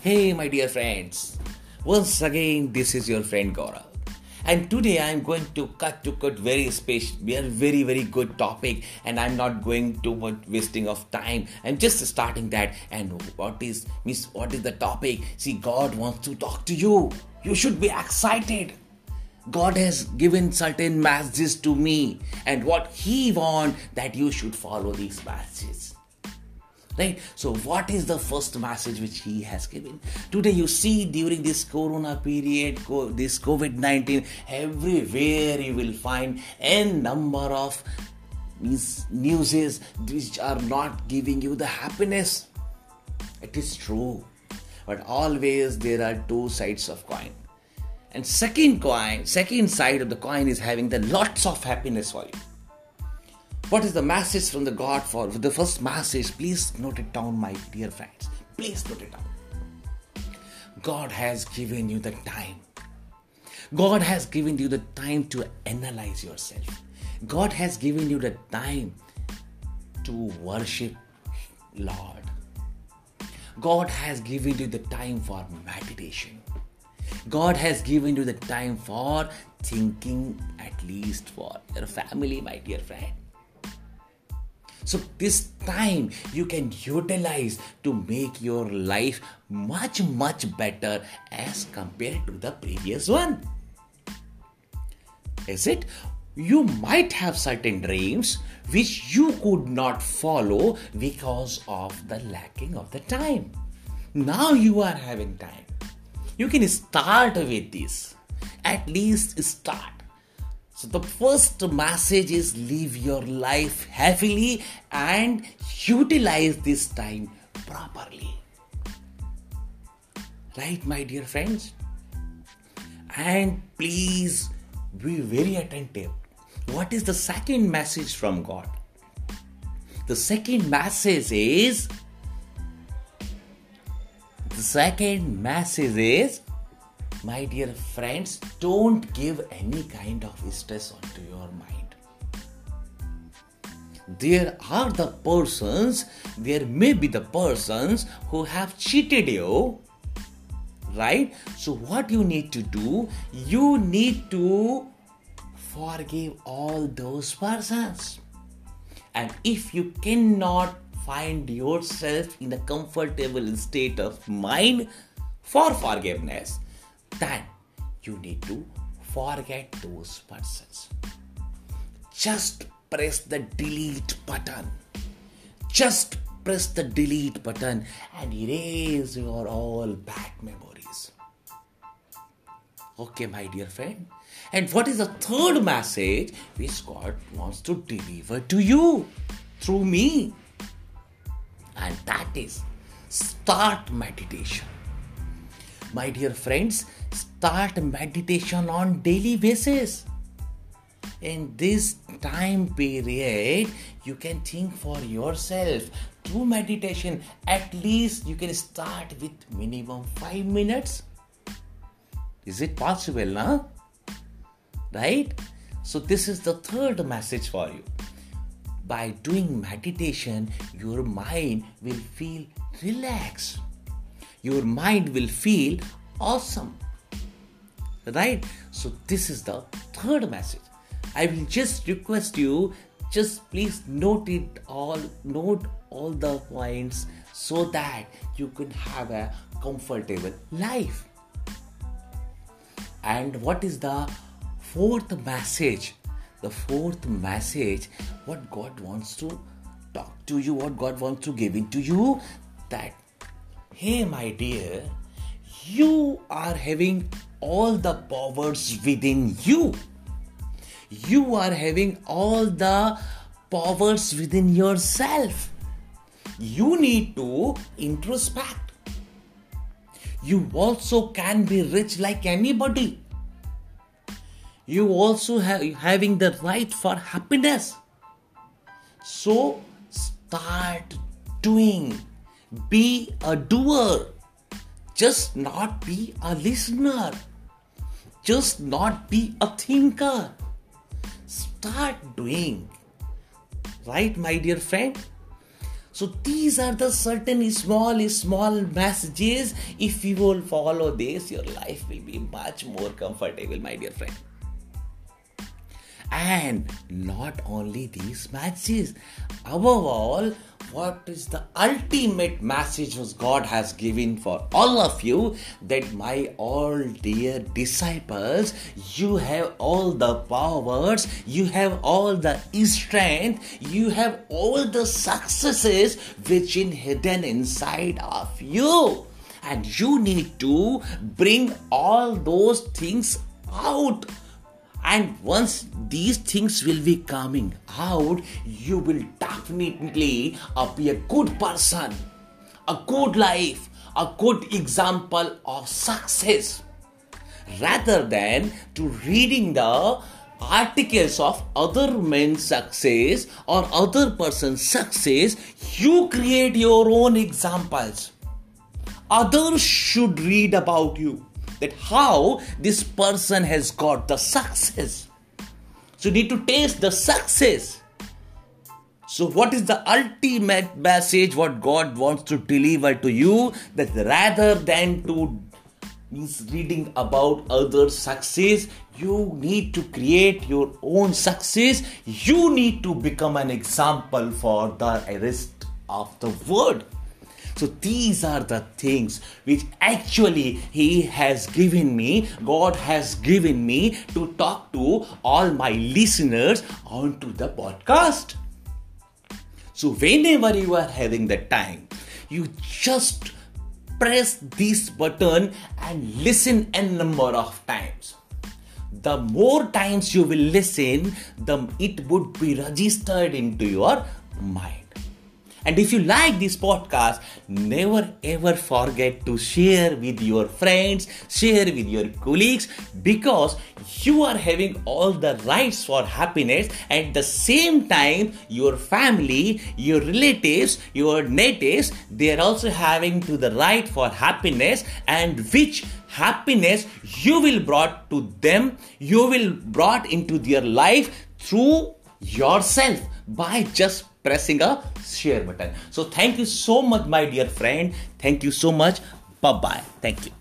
Hey, my dear friends. Once again, this is your friend Gaurav. And today I am going to cut to cut very special, very very good topic, and I'm not going too much wasting of time. I'm just starting that. And what is miss? What is the topic? See, God wants to talk to you. You should be excited. God has given certain messages to me, and what He wants that you should follow these messages right? So what is the first message which he has given? Today you see during this corona period this covid-19 everywhere you will find a number of newses which are not giving you the happiness. It is true. But always there are two sides of coin. And second coin second side of the coin is having the lots of happiness for you what is the message from the God for the first message? Please note it down, my dear friends. Please note it down. God has given you the time. God has given you the time to analyze yourself. God has given you the time to worship Lord. God has given you the time for meditation. God has given you the time for thinking at least for your family, my dear friend. So, this time you can utilize to make your life much, much better as compared to the previous one. Is it? You might have certain dreams which you could not follow because of the lacking of the time. Now you are having time. You can start with this. At least start so, the first message is live your life happily and utilize this time properly. Right, my dear friends? And please be very attentive. What is the second message from God? The second message is the second message is my dear friends, don't give any kind of stress onto your mind. There are the persons, there may be the persons who have cheated you, right? So, what you need to do, you need to forgive all those persons. And if you cannot find yourself in a comfortable state of mind for forgiveness, then you need to forget those persons. Just press the delete button. Just press the delete button and erase your all bad memories. Okay, my dear friend. And what is the third message which God wants to deliver to you through me? And that is start meditation. My dear friends, start meditation on daily basis. In this time period you can think for yourself. Through meditation at least you can start with minimum 5 minutes. Is it possible now right? So this is the third message for you. By doing meditation your mind will feel relaxed. Your mind will feel awesome right? So this is the third message. I will just request you just please note it all note all the points so that you can have a comfortable life. And what is the fourth message? The fourth message what god wants to talk to you what god wants to give into you that hey my dear you are having all the powers within you. You are having all the powers within yourself. You need to introspect. You also can be rich like anybody. You also have having the right for happiness. So start doing. Be a doer. Just not be a listener. Just not be a thinker. Start doing. Right, my dear friend? so these are the certain small, small messages. If you will follow this, your life will be much more comfortable, my dear friend. And not only these messages, above all, what is the ultimate message was God has given for all of you that my all dear disciples, you have all the powers, you have all the strength, you have all the successes which in hidden inside of you. And you need to bring all those things out and once these things will be coming out you will definitely be a good person a good life a good example of success rather than to reading the articles of other men's success or other person's success you create your own examples. Others should read about you that how this person has got the success. So you need to taste the success. So, what is the ultimate message what God wants to deliver to you? That rather than to means reading about others' success, you need to create your own success. You need to become an example for the rest of the world. So these are the things which actually He has given me, God has given me to talk to all my listeners onto the podcast. So whenever you are having the time, you just press this button and listen a number of times the more times you will listen the it would be registered into your mind and if you like this podcast, never ever forget to share with your friends, share with your colleagues because you are having all the rights for happiness. At the same time, your family, your relatives, your natives, they are also having to the right for happiness and which happiness you will brought to them, you will brought into their life through yourself by just pressing a share button. So thank you so much, my dear friend. Thank you so much. Bye bye. Thank you.